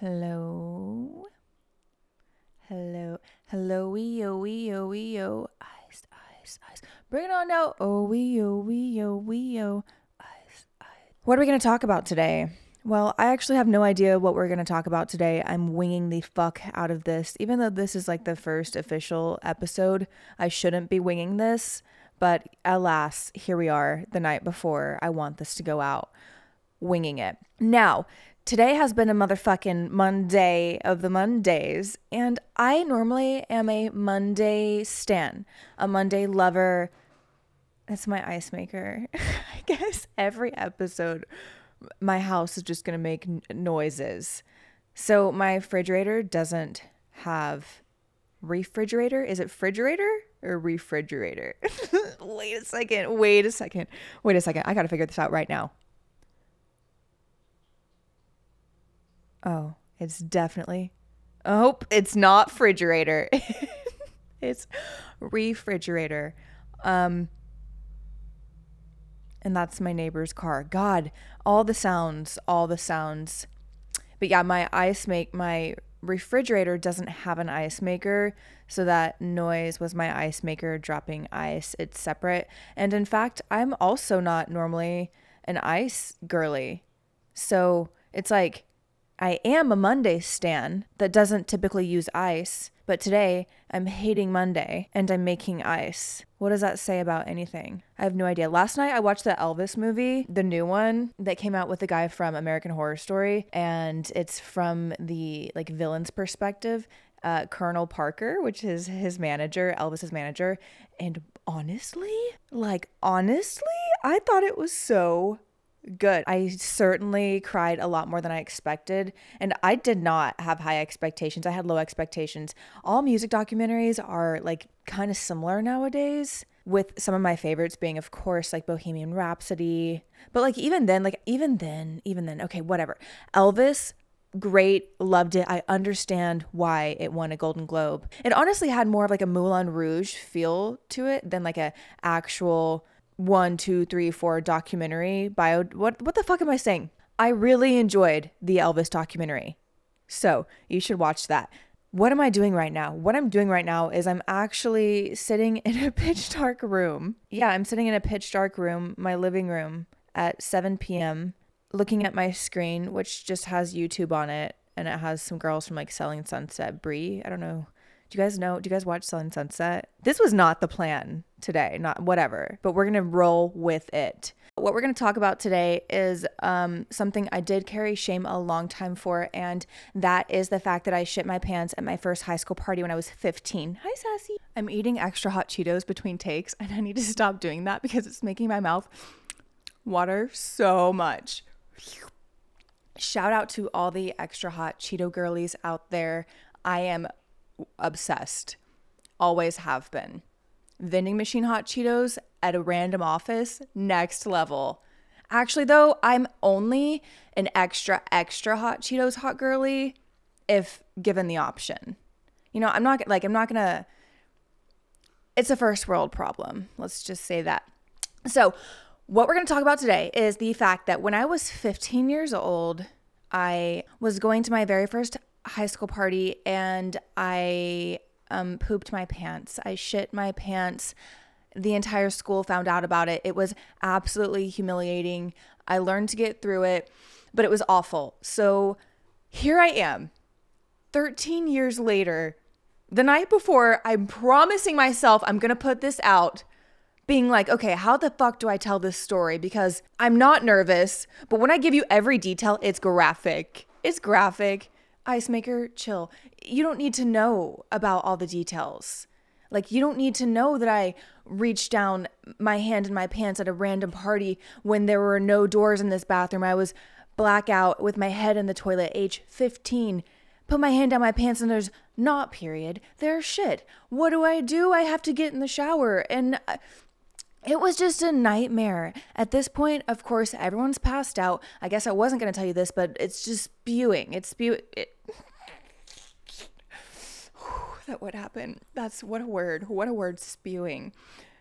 Hello. Hello. Hello, wee yo, wee yo, wee yo. Ice, ice, ice. Bring it on now. Oh, wee yo, wee yo, wee yo. Ice, ice. What are we going to talk about today? Well, I actually have no idea what we're going to talk about today. I'm winging the fuck out of this. Even though this is like the first official episode, I shouldn't be winging this. But alas, here we are the night before I want this to go out, winging it. Now, Today has been a motherfucking Monday of the Mondays, and I normally am a Monday stan, a Monday lover. That's my ice maker. I guess every episode, my house is just gonna make n- noises. So my refrigerator doesn't have refrigerator. Is it refrigerator or refrigerator? wait a second. Wait a second. Wait a second. I gotta figure this out right now. Oh, it's definitely. Oh, it's not refrigerator. it's refrigerator. Um and that's my neighbor's car. God, all the sounds, all the sounds. But yeah, my ice make my refrigerator doesn't have an ice maker, so that noise was my ice maker dropping ice. It's separate. And in fact, I'm also not normally an ice girly. So, it's like I am a Monday stan that doesn't typically use ice, but today I'm hating Monday and I'm making ice. What does that say about anything? I have no idea. Last night I watched the Elvis movie, the new one that came out with the guy from American Horror Story, and it's from the like villain's perspective. Uh, Colonel Parker, which is his manager, Elvis's manager, and honestly, like honestly, I thought it was so good. I certainly cried a lot more than I expected. And I did not have high expectations. I had low expectations. All music documentaries are like kind of similar nowadays, with some of my favorites being, of course, like Bohemian Rhapsody. But like even then, like even then, even then, okay, whatever. Elvis great, loved it. I understand why it won a Golden Globe. It honestly had more of like a Moulin Rouge feel to it than like a actual one, two, three, four documentary bio. What what the fuck am I saying? I really enjoyed the Elvis documentary. So you should watch that. What am I doing right now? What I'm doing right now is I'm actually sitting in a pitch dark room. Yeah, I'm sitting in a pitch dark room, my living room at 7 p.m., looking at my screen, which just has YouTube on it. And it has some girls from like Selling Sunset, Bre. I don't know do you guys know? Do you guys watch Selling Sunset? This was not the plan today, not whatever, but we're gonna roll with it. What we're gonna talk about today is um, something I did carry shame a long time for, and that is the fact that I shit my pants at my first high school party when I was 15. Hi, Sassy. I'm eating extra hot Cheetos between takes, and I need to stop doing that because it's making my mouth water so much. Shout out to all the extra hot Cheeto girlies out there. I am obsessed. Always have been. Vending machine hot Cheetos at a random office, next level. Actually, though, I'm only an extra, extra hot Cheetos hot girly if given the option. You know, I'm not like, I'm not gonna, it's a first world problem. Let's just say that. So, what we're gonna talk about today is the fact that when I was 15 years old, I was going to my very first high school party and I um, pooped my pants. I shit my pants. The entire school found out about it. It was absolutely humiliating. I learned to get through it, but it was awful. So here I am, 13 years later. The night before, I'm promising myself I'm going to put this out, being like, okay, how the fuck do I tell this story? Because I'm not nervous, but when I give you every detail, it's graphic. It's graphic. Ice maker, chill. You don't need to know about all the details. Like, you don't need to know that I reached down my hand in my pants at a random party when there were no doors in this bathroom. I was blackout with my head in the toilet, age 15. Put my hand down my pants and there's not, period. There's shit. What do I do? I have to get in the shower. And uh, it was just a nightmare. At this point, of course, everyone's passed out. I guess I wasn't going to tell you this, but it's just spewing. It's spew. It... that would happen. That's what a word. What a word, spewing.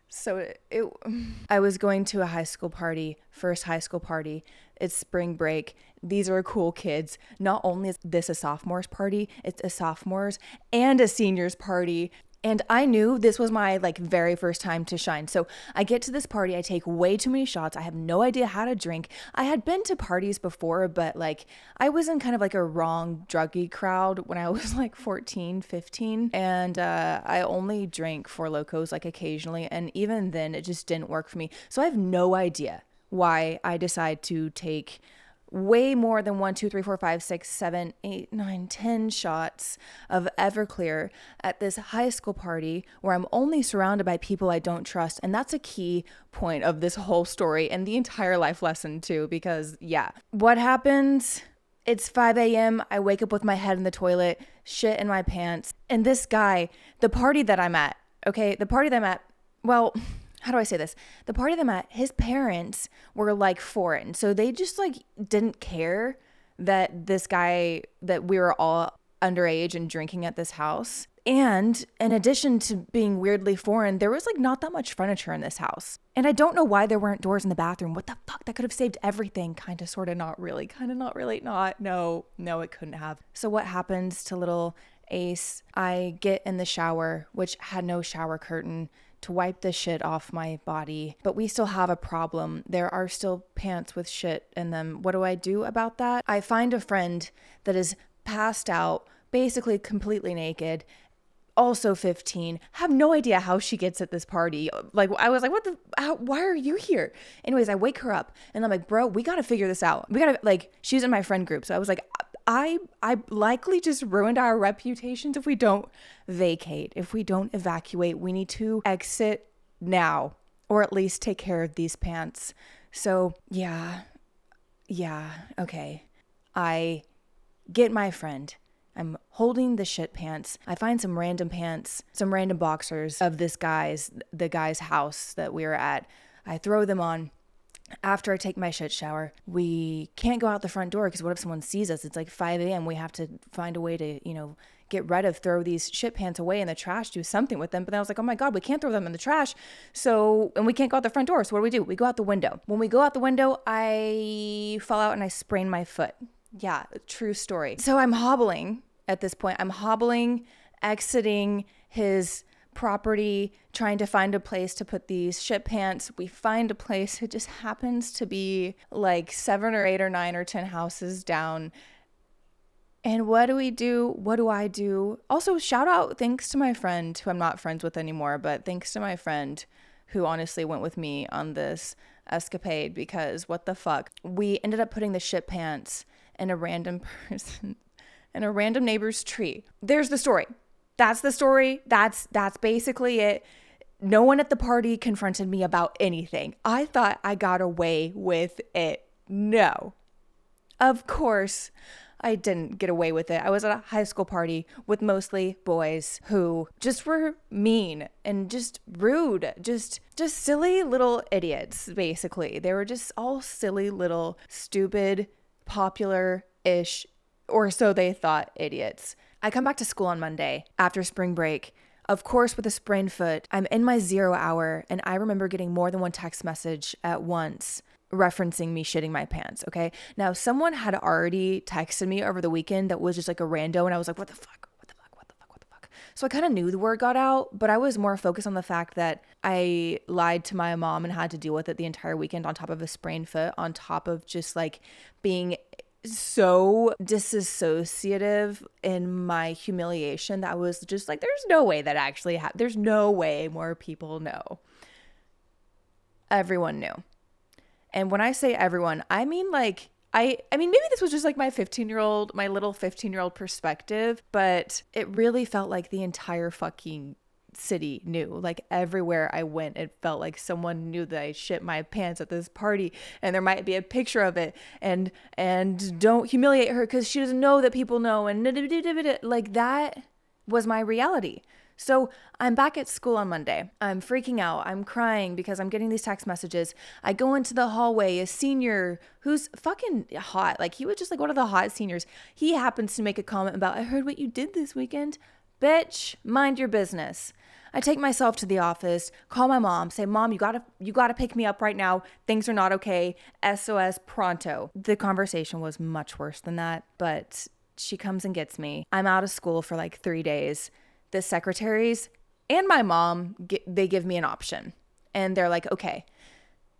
So it, it, I was going to a high school party, first high school party. It's spring break. These are cool kids. Not only is this a sophomores party, it's a sophomores and a seniors party. And I knew this was my like very first time to shine. So I get to this party, I take way too many shots. I have no idea how to drink. I had been to parties before, but like I was in kind of like a wrong druggy crowd when I was like 14, 15. And uh, I only drank Four Lokos like occasionally. And even then, it just didn't work for me. So I have no idea why I decide to take way more than one, two, three, four, five, six, seven, eight, nine, ten shots of Everclear at this high school party where I'm only surrounded by people I don't trust. And that's a key point of this whole story and the entire life lesson, too, because yeah, what happens? It's 5 a.m. I wake up with my head in the toilet, shit in my pants. And this guy, the party that I'm at, okay, the party that I'm at, well, how do I say this? The party that I'm at, his parents were like foreign. So they just like didn't care that this guy, that we were all underage and drinking at this house. And in addition to being weirdly foreign, there was like not that much furniture in this house. And I don't know why there weren't doors in the bathroom. What the fuck? That could have saved everything. Kind of, sort of, not really. Kind of, not really, not. No, no, it couldn't have. So, what happens to little Ace? I get in the shower, which had no shower curtain to wipe the shit off my body, but we still have a problem. There are still pants with shit in them. What do I do about that? I find a friend that is passed out, basically completely naked, also 15 have no idea how she gets at this party like i was like what the how, why are you here anyways i wake her up and i'm like bro we gotta figure this out we gotta like she's in my friend group so i was like I I likely just ruined our reputations if we don't vacate, if we don't evacuate. We need to exit now or at least take care of these pants. So, yeah. Yeah, okay. I get my friend. I'm holding the shit pants. I find some random pants, some random boxers of this guy's the guy's house that we were at. I throw them on after I take my shit shower, we can't go out the front door because what if someone sees us? It's like 5 a.m. We have to find a way to, you know, get rid of, throw these shit pants away in the trash, do something with them. But then I was like, oh my God, we can't throw them in the trash. So, and we can't go out the front door. So what do we do? We go out the window. When we go out the window, I fall out and I sprain my foot. Yeah, true story. So I'm hobbling at this point. I'm hobbling, exiting his property trying to find a place to put these shit pants. We find a place. It just happens to be like seven or eight or nine or 10 houses down. And what do we do? What do I do? Also, shout out thanks to my friend who I'm not friends with anymore, but thanks to my friend who honestly went with me on this escapade because what the fuck? We ended up putting the shit pants in a random person in a random neighbor's tree. There's the story. That's the story. That's that's basically it. No one at the party confronted me about anything. I thought I got away with it. No. Of course, I didn't get away with it. I was at a high school party with mostly boys who just were mean and just rude, just just silly little idiots basically. They were just all silly little stupid popular-ish or so they thought idiots. I come back to school on Monday after spring break. Of course, with a sprained foot, I'm in my zero hour, and I remember getting more than one text message at once referencing me shitting my pants. Okay. Now, someone had already texted me over the weekend that was just like a rando, and I was like, what the fuck? What the fuck? What the fuck? What the fuck? So I kind of knew the word got out, but I was more focused on the fact that I lied to my mom and had to deal with it the entire weekend on top of a sprained foot, on top of just like being so disassociative in my humiliation that I was just like, there's no way that actually happened. There's no way more people know. Everyone knew. And when I say everyone, I mean like I I mean maybe this was just like my 15-year-old, my little 15-year-old perspective, but it really felt like the entire fucking city knew. Like everywhere I went, it felt like someone knew that I shit my pants at this party, and there might be a picture of it. And and don't humiliate her because she doesn't know that people know. And like that was my reality. So I'm back at school on Monday. I'm freaking out. I'm crying because I'm getting these text messages. I go into the hallway. A senior who's fucking hot, like he was just like one of the hot seniors. He happens to make a comment about, I heard what you did this weekend. Bitch, mind your business. I take myself to the office, call my mom, say, "Mom, you got to you got to pick me up right now. Things are not okay. SOS pronto." The conversation was much worse than that, but she comes and gets me. I'm out of school for like 3 days. The secretaries and my mom, they give me an option. And they're like, "Okay,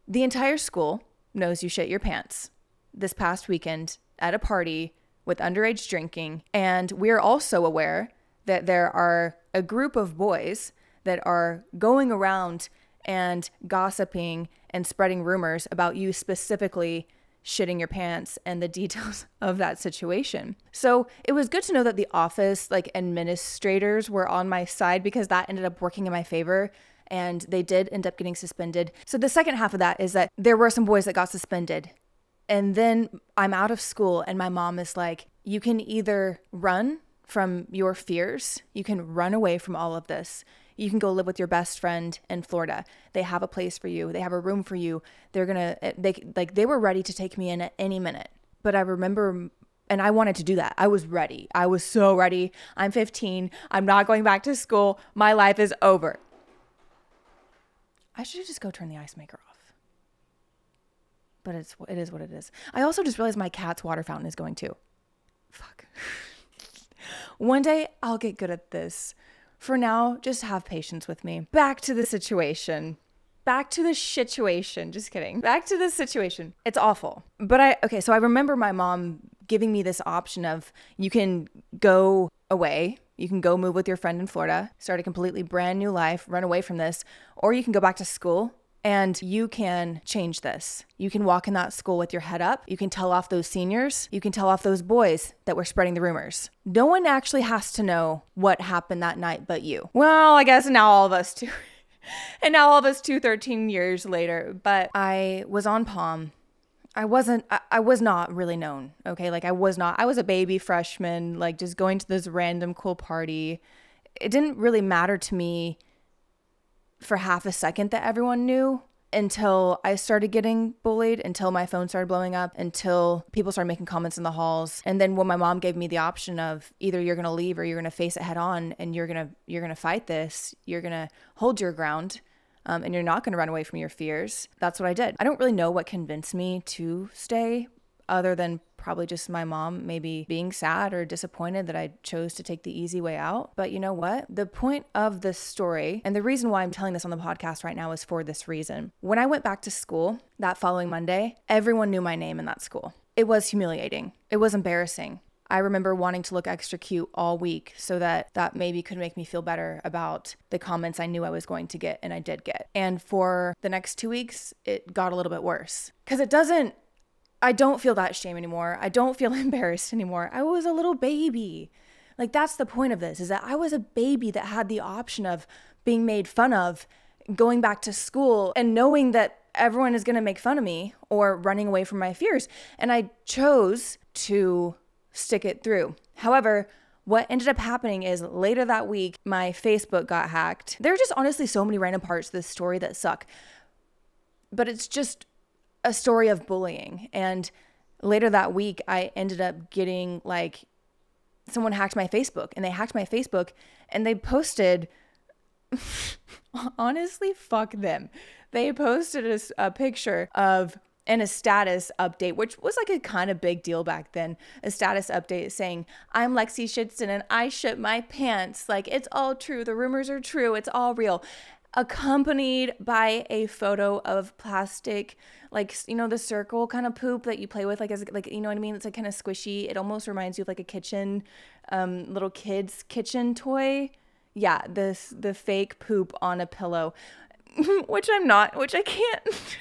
the entire school knows you shit your pants this past weekend at a party with underage drinking. And we're also aware that there are a group of boys that are going around and gossiping and spreading rumors about you specifically shitting your pants and the details of that situation. So it was good to know that the office, like administrators, were on my side because that ended up working in my favor and they did end up getting suspended. So the second half of that is that there were some boys that got suspended and then I'm out of school, and my mom is like, You can either run from your fears, you can run away from all of this. You can go live with your best friend in Florida. They have a place for you. They have a room for you. They're going to eh, they like they were ready to take me in at any minute. But I remember and I wanted to do that. I was ready. I was so ready. I'm 15. I'm not going back to school. My life is over. I should just go turn the ice maker off but it's it is what it is. I also just realized my cat's water fountain is going too. Fuck. One day I'll get good at this. For now, just have patience with me. Back to the situation. Back to the situation. Just kidding. Back to the situation. It's awful. But I okay, so I remember my mom giving me this option of you can go away you can go move with your friend in Florida, start a completely brand new life, run away from this, or you can go back to school and you can change this. You can walk in that school with your head up. You can tell off those seniors. You can tell off those boys that were spreading the rumors. No one actually has to know what happened that night but you. Well, I guess now all of us too. and now all of us two 13 years later. But I was on Pom. I wasn't, I, I was not really known. Okay. Like I was not, I was a baby freshman, like just going to this random cool party. It didn't really matter to me for half a second that everyone knew until I started getting bullied, until my phone started blowing up, until people started making comments in the halls. And then when my mom gave me the option of either you're going to leave or you're going to face it head on and you're going to you're going to fight this, you're going to hold your ground. Um, and you're not going to run away from your fears. That's what I did. I don't really know what convinced me to stay, other than probably just my mom maybe being sad or disappointed that I chose to take the easy way out. But you know what? The point of this story, and the reason why I'm telling this on the podcast right now is for this reason. When I went back to school that following Monday, everyone knew my name in that school. It was humiliating, it was embarrassing. I remember wanting to look extra cute all week so that that maybe could make me feel better about the comments I knew I was going to get and I did get. And for the next two weeks, it got a little bit worse because it doesn't I don't feel that shame anymore. I don't feel embarrassed anymore. I was a little baby. Like that's the point of this is that I was a baby that had the option of being made fun of, going back to school and knowing that everyone is going to make fun of me or running away from my fears. And I chose to stick it through. However, what ended up happening is later that week, my Facebook got hacked. There are just honestly so many random parts of this story that suck. But it's just a story of bullying. And later that week, I ended up getting like someone hacked my Facebook and they hacked my Facebook and they posted, honestly, fuck them. They posted a, a picture of and a status update, which was like a kind of big deal back then. A status update saying, I'm Lexi Shitston and I shit my pants. Like, it's all true. The rumors are true. It's all real accompanied by a photo of plastic like you know the circle kind of poop that you play with like as like you know what i mean? It's like kind of squishy. It almost reminds you of like a kitchen um little kids kitchen toy. Yeah this the fake poop on a pillow which i'm not which i can't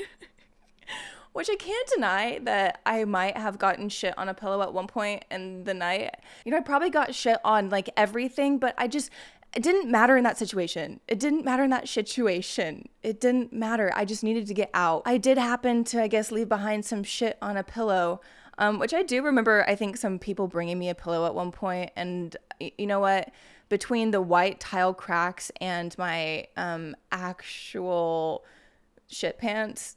which I can't deny that I might have gotten shit on a pillow at one point in the night. You know, I probably got shit on like everything, but I just it didn't matter in that situation. It didn't matter in that situation. It didn't matter. I just needed to get out. I did happen to, I guess, leave behind some shit on a pillow, um, which I do remember. I think some people bringing me a pillow at one point. and you know what? Between the white tile cracks and my um, actual shit pants,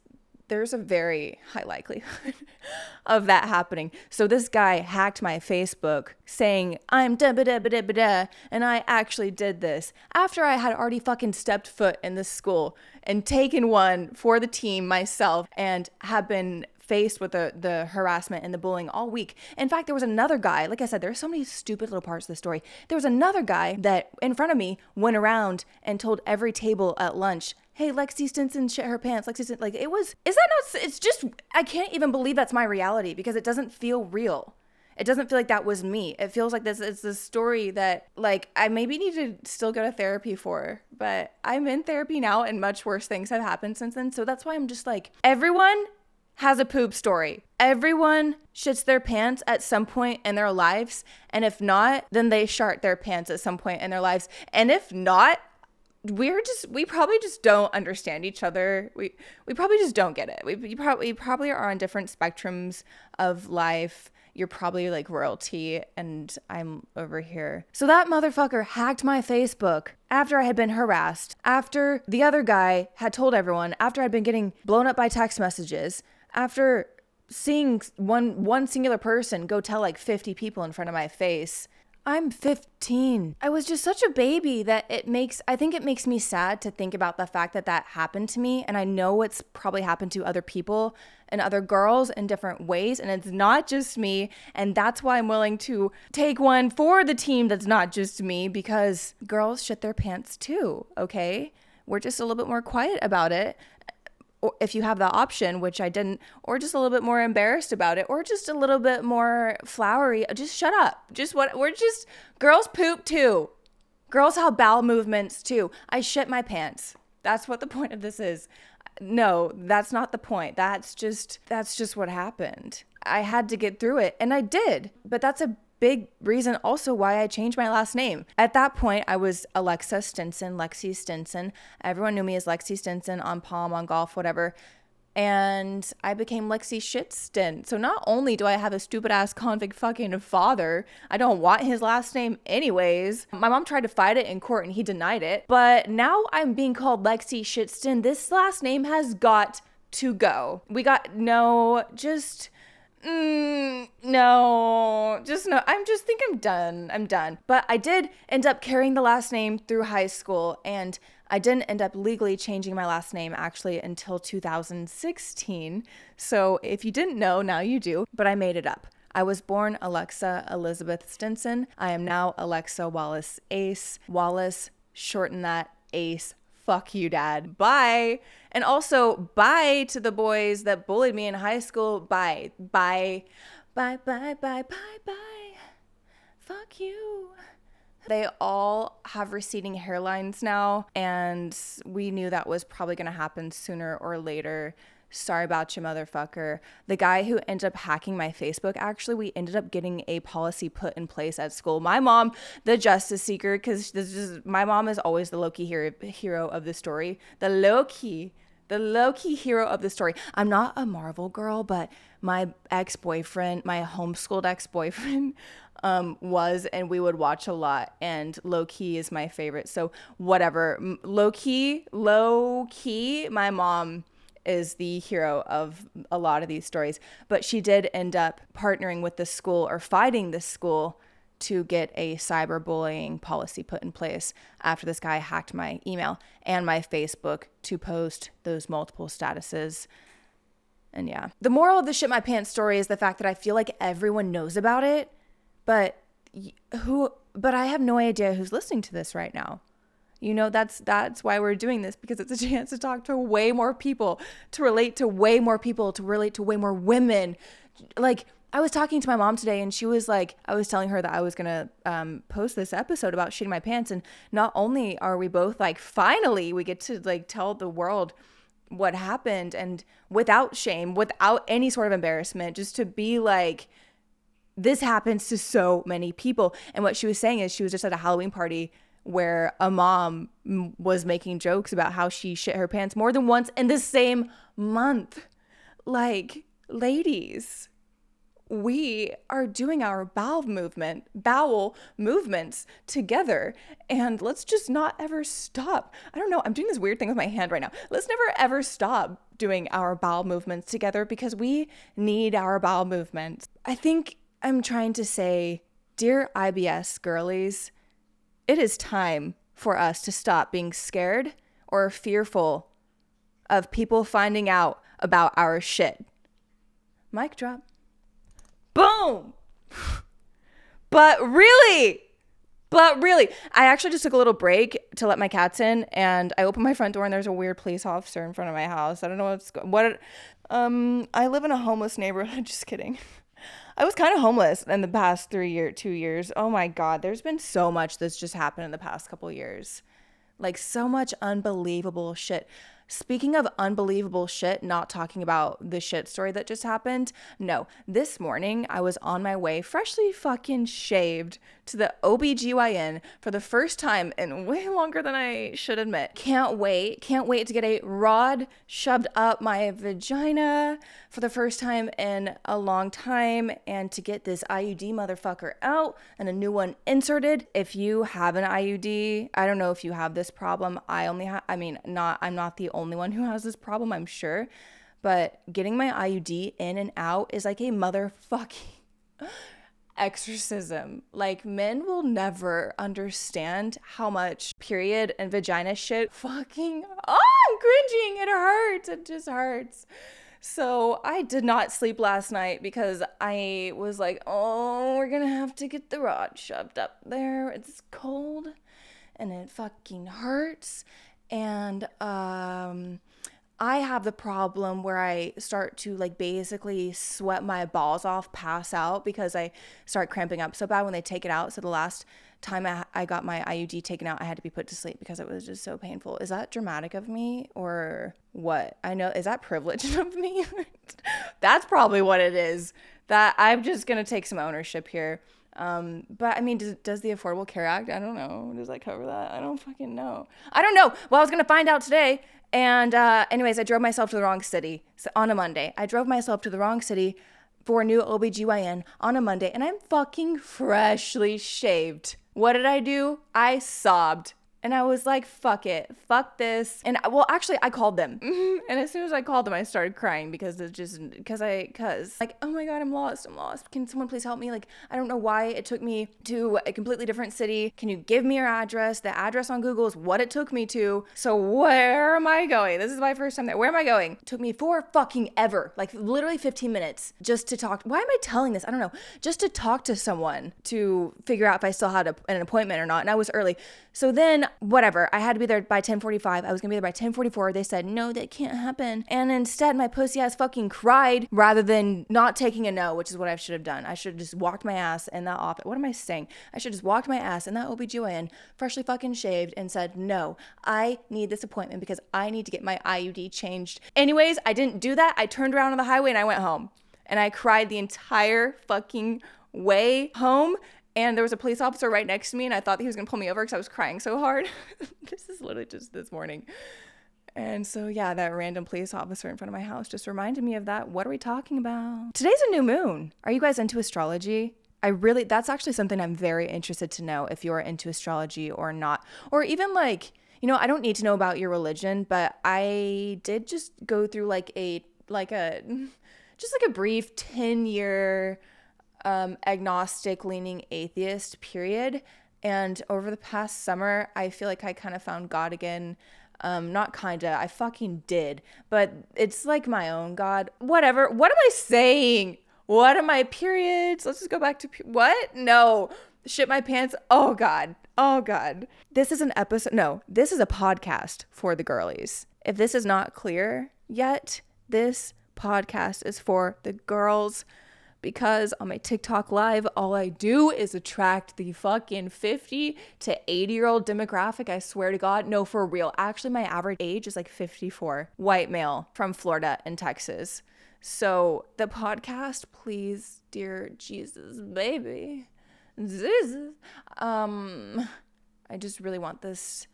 there's a very high likelihood of that happening. So this guy hacked my Facebook saying, I'm da ba da ba da ba da, and I actually did this after I had already fucking stepped foot in this school and taken one for the team myself and have been faced with the the harassment and the bullying all week. In fact, there was another guy, like I said, there's so many stupid little parts of the story. There was another guy that in front of me went around and told every table at lunch, hey, Lexi Stinson shit her pants. Lexi Stinson, like it was, is that not, it's just, I can't even believe that's my reality because it doesn't feel real. It doesn't feel like that was me. It feels like this is the story that like I maybe need to still go to therapy for, but I'm in therapy now and much worse things have happened since then. So that's why I'm just like everyone has a poop story. Everyone shits their pants at some point in their lives. And if not, then they shart their pants at some point in their lives. And if not, we're just we probably just don't understand each other. We we probably just don't get it. We you probably we probably are on different spectrums of life. You're probably like royalty and I'm over here. So that motherfucker hacked my Facebook after I had been harassed, after the other guy had told everyone, after I'd been getting blown up by text messages after seeing one one singular person go tell like 50 people in front of my face i'm 15 i was just such a baby that it makes i think it makes me sad to think about the fact that that happened to me and i know it's probably happened to other people and other girls in different ways and it's not just me and that's why i'm willing to take one for the team that's not just me because girls shit their pants too okay? We're just a little bit more quiet about it or if you have the option, which I didn't, or just a little bit more embarrassed about it, or just a little bit more flowery, uh, just shut up. Just what we're just girls poop too. Girls have bowel movements too. I shit my pants. That's what the point of this is. No, that's not the point. That's just that's just what happened. I had to get through it and I did. But that's a big reason also why I changed my last name. At that point, I was Alexa Stinson, Lexi Stinson. Everyone knew me as Lexi Stinson on Pom, on golf, whatever. And I became Lexi Shitstin. So not only do I have a stupid ass convict fucking father, I don't want his last name anyways. My mom tried to fight it in court and he denied it. But now I'm being called Lexi Shitstin. This last name has got to go. We got no, just Mm, no, just no. I'm just think I'm done. I'm done. But I did end up carrying the last name through high school, and I didn't end up legally changing my last name actually until 2016. So if you didn't know, now you do. But I made it up. I was born Alexa Elizabeth Stinson. I am now Alexa Wallace Ace. Wallace, shorten that Ace fuck you, dad. Bye. And also, bye to the boys that bullied me in high school. Bye. Bye. Bye, bye, bye, bye, bye. Fuck you. They all have receding hairlines now, and we knew that was probably going to happen sooner or later sorry about you, motherfucker. The guy who ended up hacking my Facebook, actually, we ended up getting a policy put in place at school. My mom, the justice seeker, because this is my mom is always the low key hero, hero of the story. The low key, the low key hero of the story. I'm not a Marvel girl, but my ex boyfriend, my homeschooled ex boyfriend, um, was, and we would watch a lot. And Loki is my favorite. So whatever, low key, low key, my mom is the hero of a lot of these stories. But she did end up partnering with the school or fighting the school to get a cyberbullying policy put in place after this guy hacked my email and my Facebook to post those multiple statuses. And yeah, the moral of the shit my pants story is the fact that I feel like everyone knows about it, but who, but I have no idea who's listening to this right now. You know, that's that's why we're doing this because it's a chance to talk to way more people, to relate to way more people, to relate to way more women. Like I was talking to my mom today and she was like, I was telling her that I was gonna um, post this episode about shitting my pants. And not only are we both like, finally, we get to like tell the world what happened and without shame, without any sort of embarrassment, just to be like, this happens to so many people. And what she was saying is she was just at a Halloween party where a mom was making jokes about how she shit her pants more than once in the same month. Like, ladies, we are doing our bowel movement, bowel movements together. And let's just not ever stop. I don't know. I'm doing this weird thing with my hand right now. Let's never ever stop doing our bowel movements together because we need our bowel movements. I think I'm trying to say, dear IBS girlies, it is time for us to stop being scared or fearful of people finding out about our shit. Mic drop. Boom. but really, but really, I actually just took a little break to let my cats in, and I opened my front door, and there's a weird police officer in front of my house. I don't know what's go- what. Um, I live in a homeless neighborhood. Just kidding. I was kind of homeless in the past three year, two years. Oh my god, there's been so much that's just happened in the past couple years, like so much unbelievable shit. Speaking of unbelievable shit, not talking about the shit story that just happened. No, this morning I was on my way, freshly fucking shaved, to the OBGYN for the first time in way longer than I should admit. Can't wait. Can't wait to get a rod shoved up my vagina for the first time in a long time and to get this IUD motherfucker out and a new one inserted. If you have an IUD, I don't know if you have this problem. I only have, I mean, not, I'm not the only one who has this problem, I'm sure. But getting my IUD in and out is like a motherfucking exorcism. Like, men will never understand how much period and vagina shit fucking. Oh, I'm cringing. It hurts. It just hurts. So I did not sleep last night because I was like, oh, we're gonna have to get the rod shoved up there. It's cold and it fucking hurts. And um I have the problem where I start to like basically sweat my balls off, pass out because I start cramping up so bad when they take it out. So the last time I, I got my IUD taken out, I had to be put to sleep because it was just so painful. Is that dramatic of me or what? I know, is that privilege of me? That's probably what it is. That I'm just to take some ownership here. Um, but I mean, does, does the Affordable Care Act? I don't know. Does that cover that? I don't fucking know. I don't know. Well, I was gonna find out today. And uh, anyways, I drove myself to the wrong city on a Monday. I drove myself to the wrong city for a new OBGYN on a Monday, and I'm fucking freshly shaved. What did I do? I sobbed. And I was like, fuck it, fuck this. And uh, well, actually, I called them. Mm-hmm. and as soon as I called them, I started crying because it just, because I, because like, oh my God, I'm lost, I'm lost. Can someone please help me? Like, I don't know why it took me to a completely different city. Can you give me your address? The address on Google is what it took me to. So where am I going? This is my first time there. Where am I going? It took me for fucking ever, like literally 15 minutes just to talk. Why am I telling this? I don't know. Just to talk to someone to figure out if I still had a, an appointment or not. And I was early. So then whatever. I had to be there by 1045. I was gonna be there by 1044. They said, no, that can't happen. And instead my pussy ass fucking cried rather than not taking a no, which is what I should have done. I should have just walked my ass in that office. What am I saying? I should have just walked my ass in that OBGYN, freshly fucking shaved, and said, no, I need this appointment because I need to get my IUD changed. Anyways, I didn't do that. I turned around on the highway and I went home. And I cried the entire fucking way home and there was a police officer right next to me and i thought he was going to pull me over because i was crying so hard. This is literally just this morning. And so yeah that random police officer in front of my house just reminded me of that. What are we talking about? Today's a new moon. Are you guys into astrology? I really, that's actually something I'm very interested to know if you're into astrology or not. Or even like, you know, I don't need to know about your religion, but I did just go through like a, like a, just like a brief 10 year um, agnostic leaning atheist period. And over the past summer i feel like i kind of found god again. Um not kinda i fucking did. But it's like my own god. Whatever. What am i saying? What are my periods? Let's just go back to what? No. Shit my pants. Oh god. Oh god. This is an episode no this is a podcast for the girlies. If this is not clear yet this podcast is for the girls because on my TikTok live, all I do is attract the fucking 50 to 80 year old demographic. I swear to God. No, for real. Actually, my average age is like 54, white male from Florida and Texas. So the podcast, please, dear Jesus, baby. Jesus. Um, I just really want this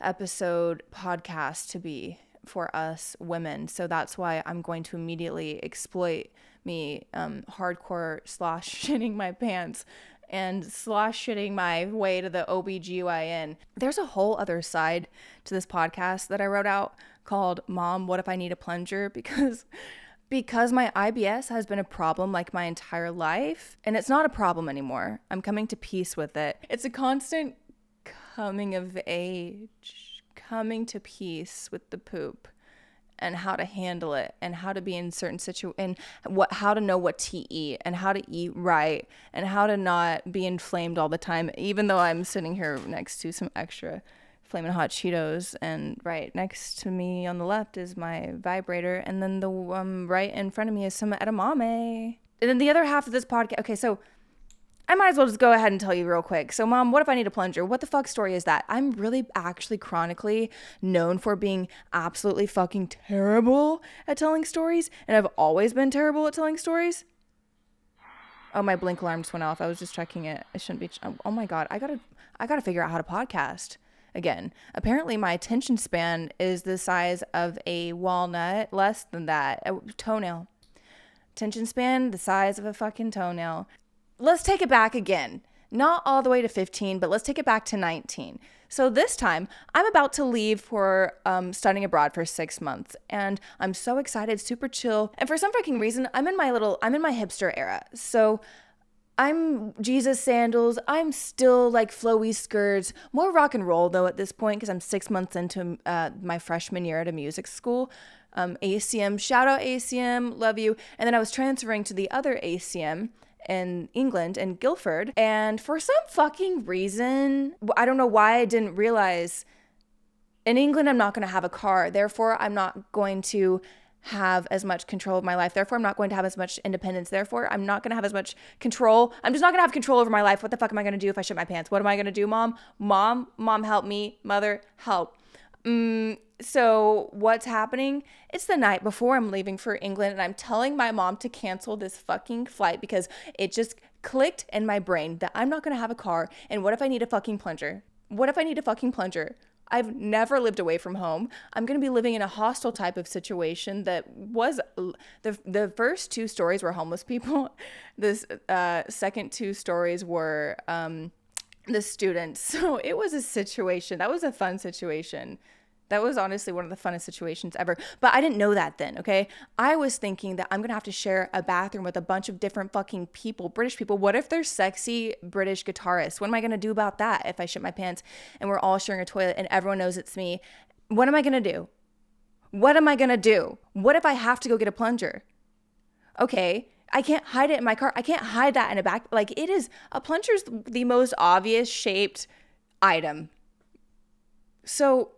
episode podcast to be for us women. So that's why I'm going to immediately exploit me um, hardcore slosh shitting my pants and slosh shitting my way to the OBGYN. There's a whole other side to this podcast that I wrote out called Mom, What If I Need a Plunger? Because because my IBS has been a problem like my entire life, and it's not a problem anymore. I'm coming to peace with it. It's a constant coming of age, coming to peace with the poop and how to handle it and how to be in certain situations and what how to know what to eat and how to eat right and how to not be inflamed all the time even though I'm sitting here next to some extra flaming hot Cheetos and right next to me on the left is my vibrator and then the um, right in front of me is some edamame. And then the other half of this podcast okay so I might as well just go ahead and tell you real quick. So, mom, what if I need a plunger? What the fuck story is that? I'm really actually chronically known for being absolutely fucking terrible at telling stories, and I've always been terrible at telling stories. Oh, my blink alarm just went off. I was just checking it. It shouldn't be. Ch- oh, oh my god, I gotta, I gotta figure out how to podcast again. Apparently, my attention span is the size of a walnut, less than that, a toenail. Attention span the size of a fucking toenail let's take it back again. Not all the way to 15, but let's take it back to 19. So this time, I'm about to leave for um, studying abroad for six months, and I'm so excited, super chill. And for some fucking reason, I'm in my little, I'm in my hipster era. So I'm Jesus sandals. I'm still like flowy skirts, more rock and roll though at this point because I'm six months into uh, my freshman year at a music school. Um, ACM, shout out ACM, love you. And then I was transferring to the other ACM in England in Guildford. And for some fucking reason, I don't know why I didn't realize in England, I'm not going to have a car. Therefore, I'm not going to have as much control of my life. Therefore, I'm not going to have as much independence. Therefore, I'm not going to have as much control. I'm just not going to have control over my life. What the fuck am I going to do if I shit my pants? What am I going to do, mom? Mom, mom, help me. Mother, help. Mm, so what's happening? It's the night before I'm leaving for England, and I'm telling my mom to cancel this fucking flight because it just clicked in my brain that I'm not gonna have a car. And what if I need a fucking plunger? What if I need a fucking plunger? I've never lived away from home. I'm going to be living in a hostel type of situation that was the the first two stories were homeless people. This uh, second two stories were um, the students. So it was a situation. That was a fun situation. That was honestly one of the funnest situations ever. But I didn't know that then, okay? I was thinking that I'm gonna have to share a bathroom with a bunch of different fucking people, British people. What if they're sexy British guitarists? What am I gonna do about that if I shit my pants and we're all sharing a toilet and everyone knows it's me? What am I gonna do? What am I gonna do? What if I have to go get a plunger? Okay, I can't hide it in my car. I can't hide that in a back. Like it is a plunger's the most obvious shaped item. So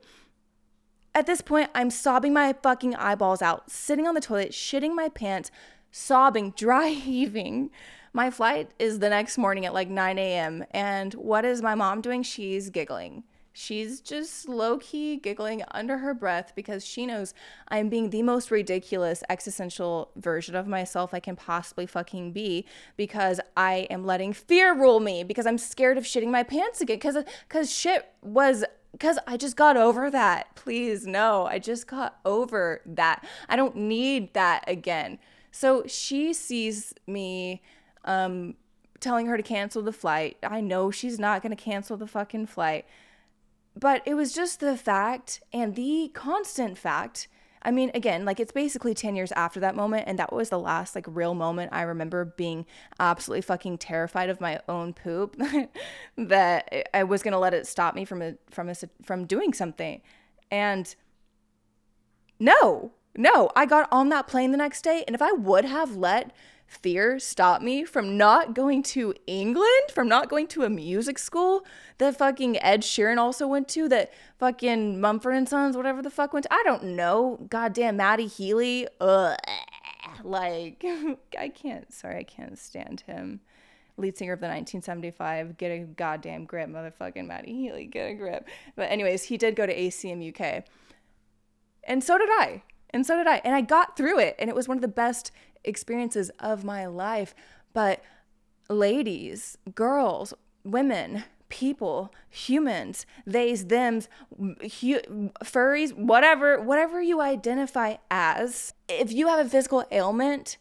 at this point, I'm sobbing my fucking eyeballs out, sitting on the toilet, shitting my pants, sobbing, dry heaving. My flight is the next morning at like 9 a.m. And what is my mom doing? She's giggling. She's just low key giggling under her breath because she knows I'm being the most ridiculous existential version of myself I can possibly fucking be because I am letting fear rule me because I'm scared of shitting my pants again because because shit was because I just got over that. Please, no, I just got over that. I don't need that again. So she sees me um, telling her to cancel the flight. I know she's not going to cancel the fucking flight. But it was just the fact and the constant fact I mean, again, like it's basically 10 years after that moment. And that was the last like real moment I remember being absolutely fucking terrified of my own poop that I was going to let it stop me from a, from a, from doing something. And no, no, I got on that plane the next day. And if I would have let fear stop me from not going to England, from not going to a music school that fucking Ed Sheeran also went to, that fucking Mumford and Sons, whatever the fuck went to. I don't know. Goddamn Matty Healy. Ugh. Like, I can't, sorry, I can't stand him. Lead singer of the 1975, get a goddamn grip, motherfucking Matty Healy, get a grip. But, anyways, he did go to ACM UK. And so did I. And so did I. And I got through it. And it was one of the best experiences of my life. But ladies, girls, women, people, humans, theys, thems, hu- furries, whatever, whatever you identify as, if you have a physical ailment,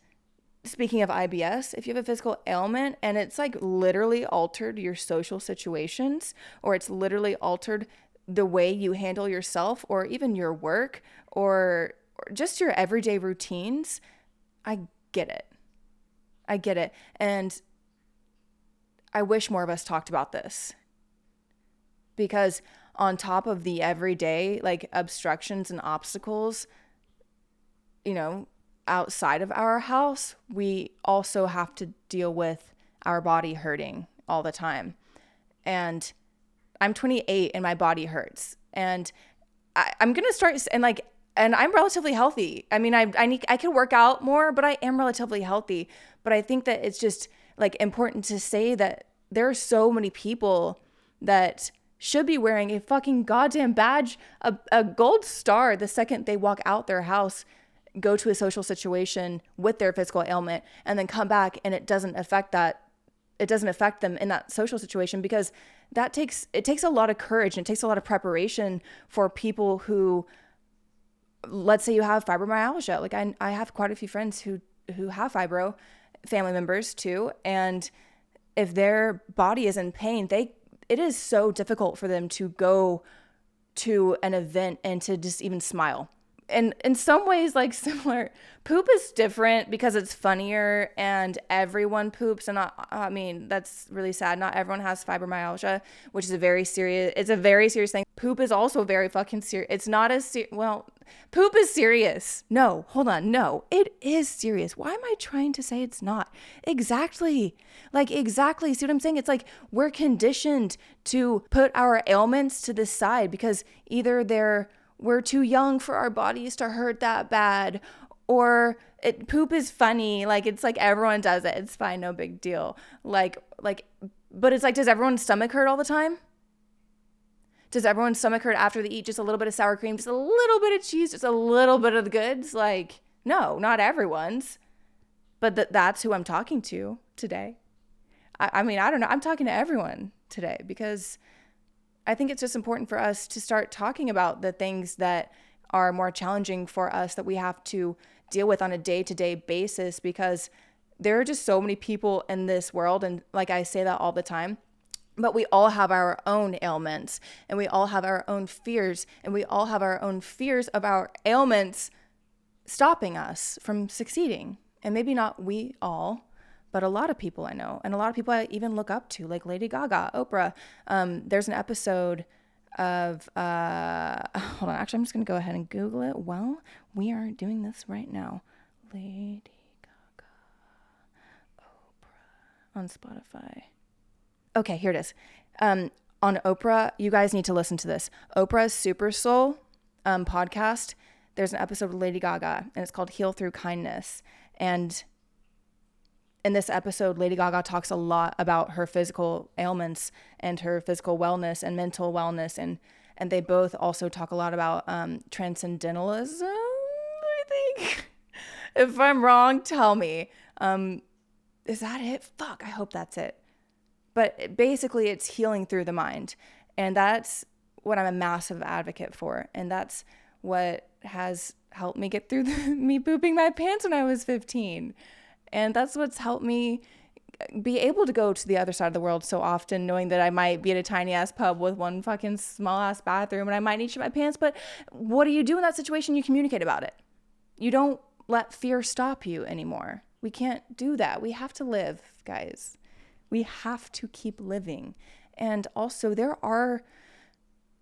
speaking of IBS, if you have a physical ailment and it's like literally altered your social situations or it's literally altered the way you handle yourself or even your work or, or just your everyday routines, I get it. I get it. And I wish more of us talked about this because on top of the everyday like obstructions and obstacles, you know, outside of our house, we also have to deal with our body hurting all the time. And I'm 28 and my body hurts. And I, am gonna start and like and I'm relatively healthy. I mean, I I need I can work out more, but I am relatively healthy. But I think that it's just like important to say that there are so many people that should be wearing a fucking goddamn badge, a, a gold star the second they walk out their house, go to a social situation with their physical ailment, and then come back and it doesn't affect that. It doesn't affect them in that social situation because that takes it takes a lot of courage and it takes a lot of preparation for people who let's say you have fibromyalgia. Like I I have quite a few friends who who have fibro, family members too, and if their body is in pain, they it is so difficult for them to go to an event and to just even smile. And in some ways, like similar, poop is different because it's funnier and everyone poops. And I mean, that's really sad. Not everyone has fibromyalgia, which is a very serious, it's a very serious thing. Poop is also very fucking serious. It's not as serious, well, Poop is serious. No, hold on. No, it is serious. Why am I trying to say it's not? Exactly. Like, exactly. See what I'm saying? It's like we're conditioned to put our ailments to the side because either they're, we're too young for our bodies to hurt that bad or it poop is funny like it's like everyone does it it's fine no big deal like like but it's like does everyone's stomach hurt all the time does everyone's stomach hurt after they eat just a little bit of sour cream, just a little bit of cheese, just a little bit of the goods? Like, no, not everyone's. But th- that's who I'm talking to today. I-, I mean, I don't know. I'm talking to everyone today because I think it's just important for us to start talking about the things that are more challenging for us that we have to deal with on a day to day basis because there are just so many people in this world. And like I say that all the time but we all have our own ailments and we all have our own fears and we all have our own fears of our ailments stopping us from succeeding. And maybe not we all, but a lot of people I know and a lot of people I even look up to, like Lady Gaga, Oprah. Um, there's an episode of, uh, hold on, actually, I'm just to go ahead and Google it Well, we are doing this right now. Lady Gaga, Oprah on Spotify okay, here it is. Um, on Oprah, you guys need to listen to this. Oprah's Super Soul um, podcast. There's an episode with Lady Gaga, and it's called "Heal Through Kindness." And in this episode, Lady Gaga talks a lot about her physical ailments and her physical wellness and mental wellness, and and they both also talk a lot about um, transcendentalism. I think. if I'm wrong, tell me. Um, is that it? Fuck, I hope that's it. But basically, it's healing through the mind. And that's what I'm a massive advocate for. And that's what has helped me get through the, me pooping my pants when I was 15. And that's what's helped me uh, be able to go to the other side of the world so often, knowing that I might be at a tiny ass pub with one fucking small ass bathroom and I might need to shit my pants. But what do you do in that situation? You communicate about it. You don't let fear stop you anymore. We can't do that. We have to live, guys. We have to keep living. And also, there are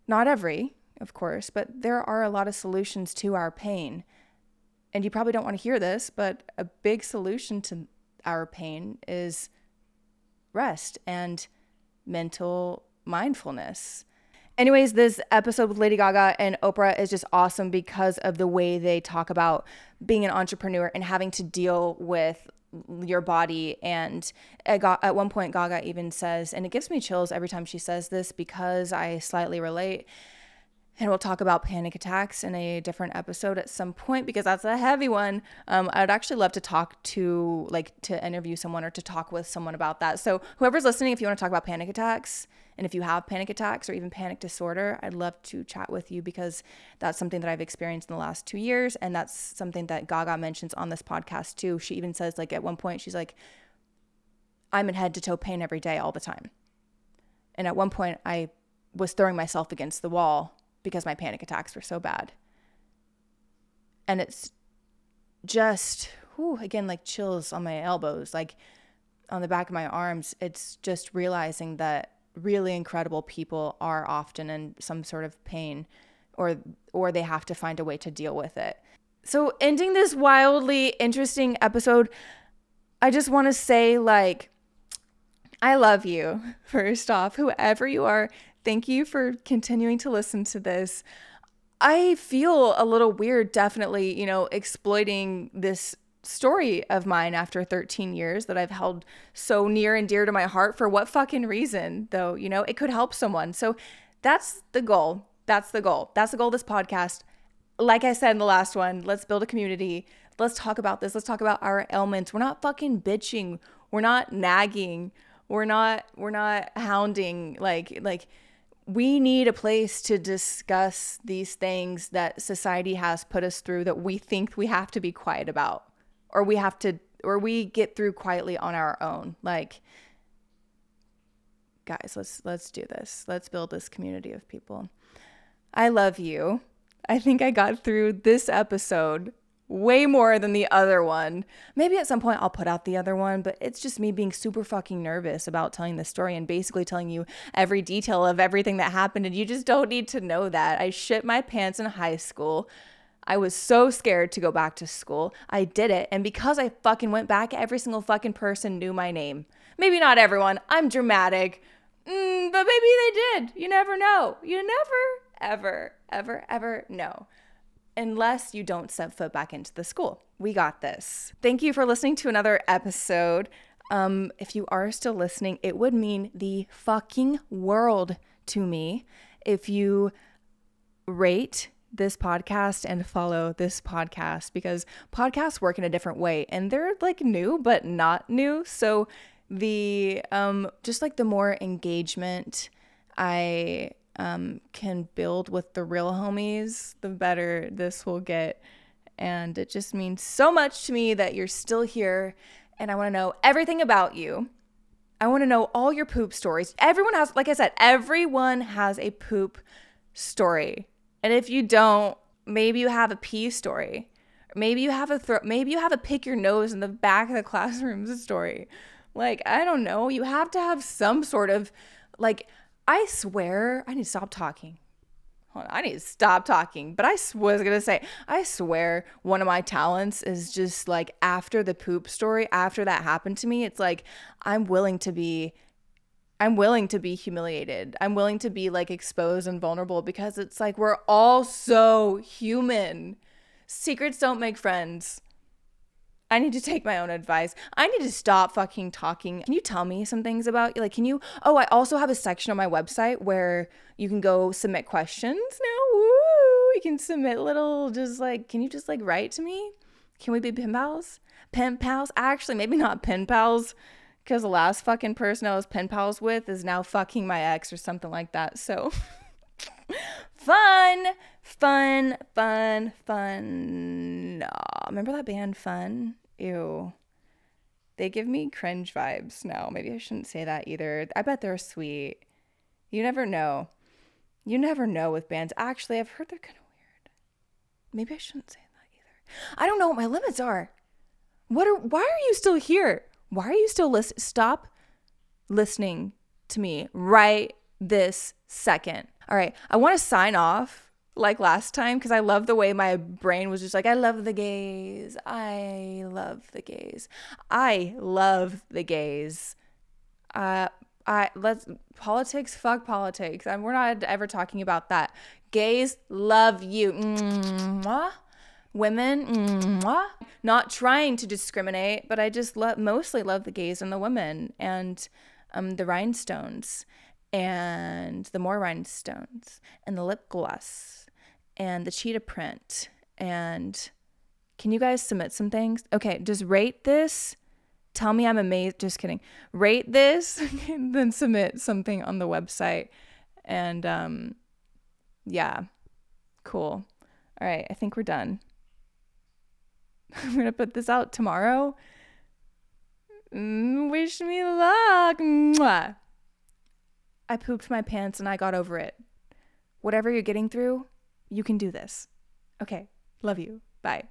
not every, of course, but there are a lot of solutions to our pain. And you probably don't want to hear this, but a big solution to our pain is rest and mental mindfulness. Anyways, this episode with Lady Gaga and Oprah is just awesome because of the way they talk about being an entrepreneur and having to deal with your body and at one point gaga even says and it gives me chills every time she says this because i slightly relate and we'll talk about panic attacks in a different episode at some point because that's a heavy one. Um, I'd actually love to talk to, like, to interview someone or to talk with someone about that. So, whoever's listening, if you want to talk about panic attacks and if you have panic attacks or even panic disorder, I'd love to chat with you because that's something that I've experienced in the last two years. And that's something that Gaga mentions on this podcast too. She even says, like, at one point, she's like, I'm in head to toe pain every day, all the time. And at one point, I was throwing myself against the wall because my panic attacks were so bad. And it's just, whew, again, like chills on my elbows, like on the back of my arms. It's just realizing that really incredible people are often in some sort of pain or or they have to find a way to deal with it. So ending this wildly interesting episode, I just want to say like I love you. First off, whoever you are, Thank you for continuing to listen to this. I feel a little weird, definitely, you know, exploiting this story of mine after 13 years that I've held so near and dear to my heart for what fucking reason, though, you know, it could help someone. So that's the goal. That's the goal. That's the goal of this podcast. Like I said in the last one, let's build a community. Let's talk about this. Let's talk about our ailments. We're not fucking bitching. We're not nagging. We're not we're not hounding like like we need a place to discuss these things that society has put us through that we think we have to be quiet about or we have to or we get through quietly on our own. Like guys let's let's do this. Let's build this community of people. I love you. I think i got through this episode way more than the other one. Maybe at some point I'll put out the other one, but it's just me being super fucking nervous about telling the story and basically telling you every detail of everything that happened. And you just don't need to know that. I shit my pants in high school. I was so scared to go back to school. I did it. And because I fucking went back, every single fucking person knew my name. Maybe not everyone. I'm dramatic. Mm, but maybe they did. You never know. You never, ever, ever, ever know unless you don't set foot back into the school. We got this. Thank you for listening to another episode. Um, if you are still listening, it would mean the fucking world to me if you rate this podcast and follow this podcast because podcasts work in a different way and they're like new but not new. So the um just like the more engagement I um, can build with the real homies, the better this will get. And it just means so much to me that you're still here. And I want to know everything about you. I want to know all your poop stories. Everyone has, like I said, everyone has a poop story. And if you don't, maybe you have a pee story. Maybe you have a throat, maybe you have a pick your nose in the back of the classroom story. Like, I don't know. You have to have some sort of like I swear, I need to stop talking. Hold on, I need to stop talking. But I was gonna say, I swear, one of my talents is just like after the poop story, after that happened to me, it's like I'm willing to be I'm willing to be humiliated. I'm willing to be like exposed and vulnerable because it's like we're all so human. Secrets don't make friends. I need to take my own advice. I need to stop fucking talking. Can you tell me some things about you? like can you Oh, I also have a section on my website where you can go submit questions now. Woo! You can submit little just like can you just like write to me? Can we be pen pals? Pen pals? Actually, maybe not pen pals because the last fucking person I was pen pals with is now fucking my ex or something like that. So fun, fun, fun, fun. Oh, remember that band Fun? Ew. They give me cringe vibes now. Maybe I shouldn't say that either. I bet they're sweet. You never know. You never know with bands. Actually, I've heard they're kind of weird. Maybe I shouldn't say that either. I don't know what my limits are. What are why are you still here? Why are you still listening? Stop listening to me right this second. All right, I want to sign off like last time because I love the way my brain was just like, I love the gays. I love the gays. I love the gays. Uh, I let's politics. Fuck politics. And we're not ever talking about that. Gays love you. Mwah. Women, mwah. not trying to discriminate, but I just love mostly love the gays and the women and um, the rhinestones and the more rhinestones and the lip gloss and the cheetah print. And can you guys submit some things? Okay just rate this. Tell me i'm amazed just kidding. Rate this then submit something on the website. And um yeah cool. All right i think we're done. I'm gonna put this out tomorrow. Mm, wish me luck. Mwah. I pooped my pants and I got over it. Whatever you're getting through, you can do this. Okay. Love you. Bye.